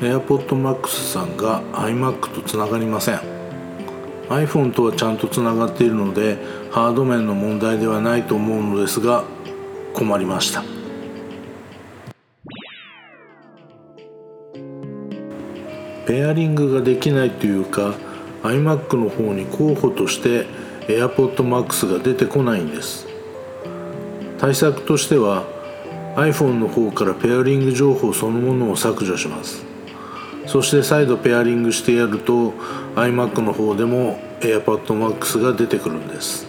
AirPod Max さんが iMac とつながりません。iPhone とはちゃんとつながっているのでハード面の問題ではないと思うのですが困りました。ペアリングができないというか iMac の方に候補として AirPod Max が出てこないんです。対策としては iPhone の方からペアリング情報そのものを削除します。そして再度ペアリングしてやると iMac の方でも AirPod Max が出てくるんです。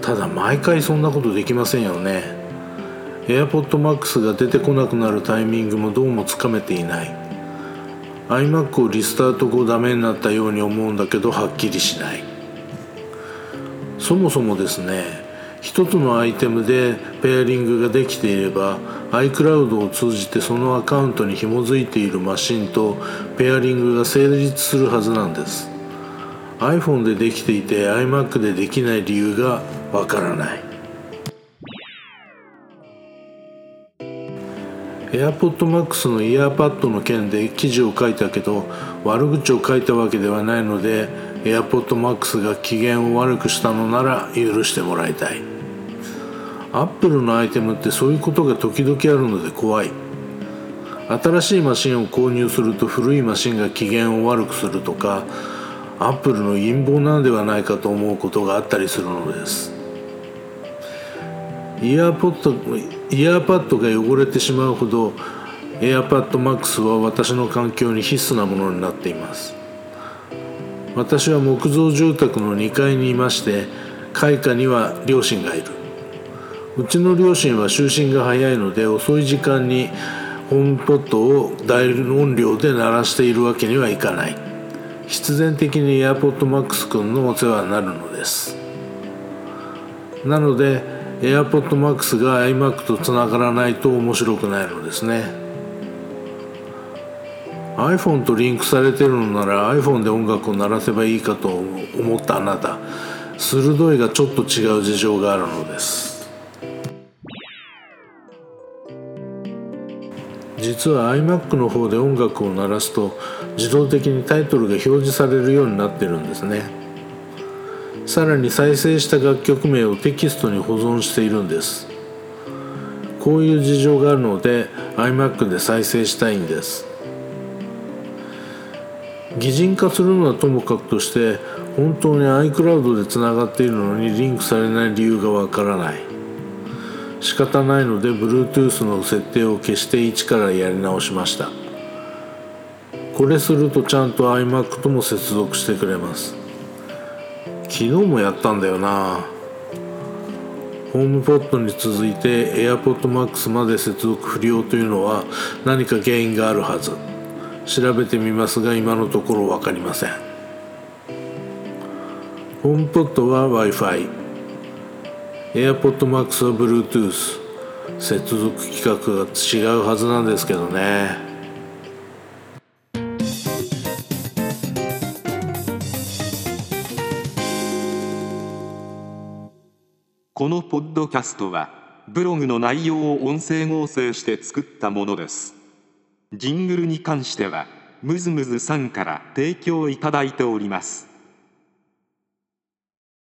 ただ毎回そんなことできませんよね。AirPod Max が出てこなくなるタイミングもどうもつかめていない。iMac をリスタート後ダメになったように思うんだけどはっきりしない。そもそもですね一つのアイテムでペアリングができていれば iCloud を通じてそのアカウントに紐づいているマシンとペアリングが成立するはずなんです。iPhone でできていて iMac でできない理由がわからない。AirPod Max のイヤーパッドの件で記事を書いたけど悪口を書いたわけではないので AirPod Max が機嫌を悪くしたのなら許してもらいたいアップルのアイテムってそういうことが時々あるので怖い。新しいマシンを購入すると古いマシンが機嫌を悪くするとかアップルの陰謀なのではないかと思うことがあったりするのです。イヤーポッドイヤーパッドが汚れてしまうほど AirPad Max は私の環境に必須なものになっています。私は木造住宅の2階にいまして階下には両親がいる。うちの両親は就寝が早いので遅い時間にホームポットを大音量で鳴らしているわけにはいかない。必然的に AirPod Max 君のお世話になるのです。なので AirPod Max が iMac とつながらないと面白くないのですね。iPhone とリンクされてるのなら iPhone で音楽を鳴らせばいいかと思ったあなた。鋭いがちょっと違う事情があるのです。実は iMac の方で音楽を鳴らすと自動的にタイトルが表示されるようになってるんですね。さらに再生した楽曲名をテキストに保存しているんです。こういう事情があるので iMac で再生したいんです。擬人化するのはともかくとして本当に iCloud でつながっているのにリンクされない理由がわからない。仕方ないので Bluetooth の設定を消して一からやり直しました。これするとちゃんと iMac とも接続してくれます。昨日もやったんだよな。ホームポットに続いて AirPod Max まで接続不良というのは何か原因があるはず。調べてみますが今のところ分かりません。ホームポットは Wi-Fi AirPod Max は Bluetooth 接続規格が違うはずなんですけどね。このポッドキャストはブログの内容を音声合成して作ったものです。ジングルに関してはムズムズさんから提供いただいております。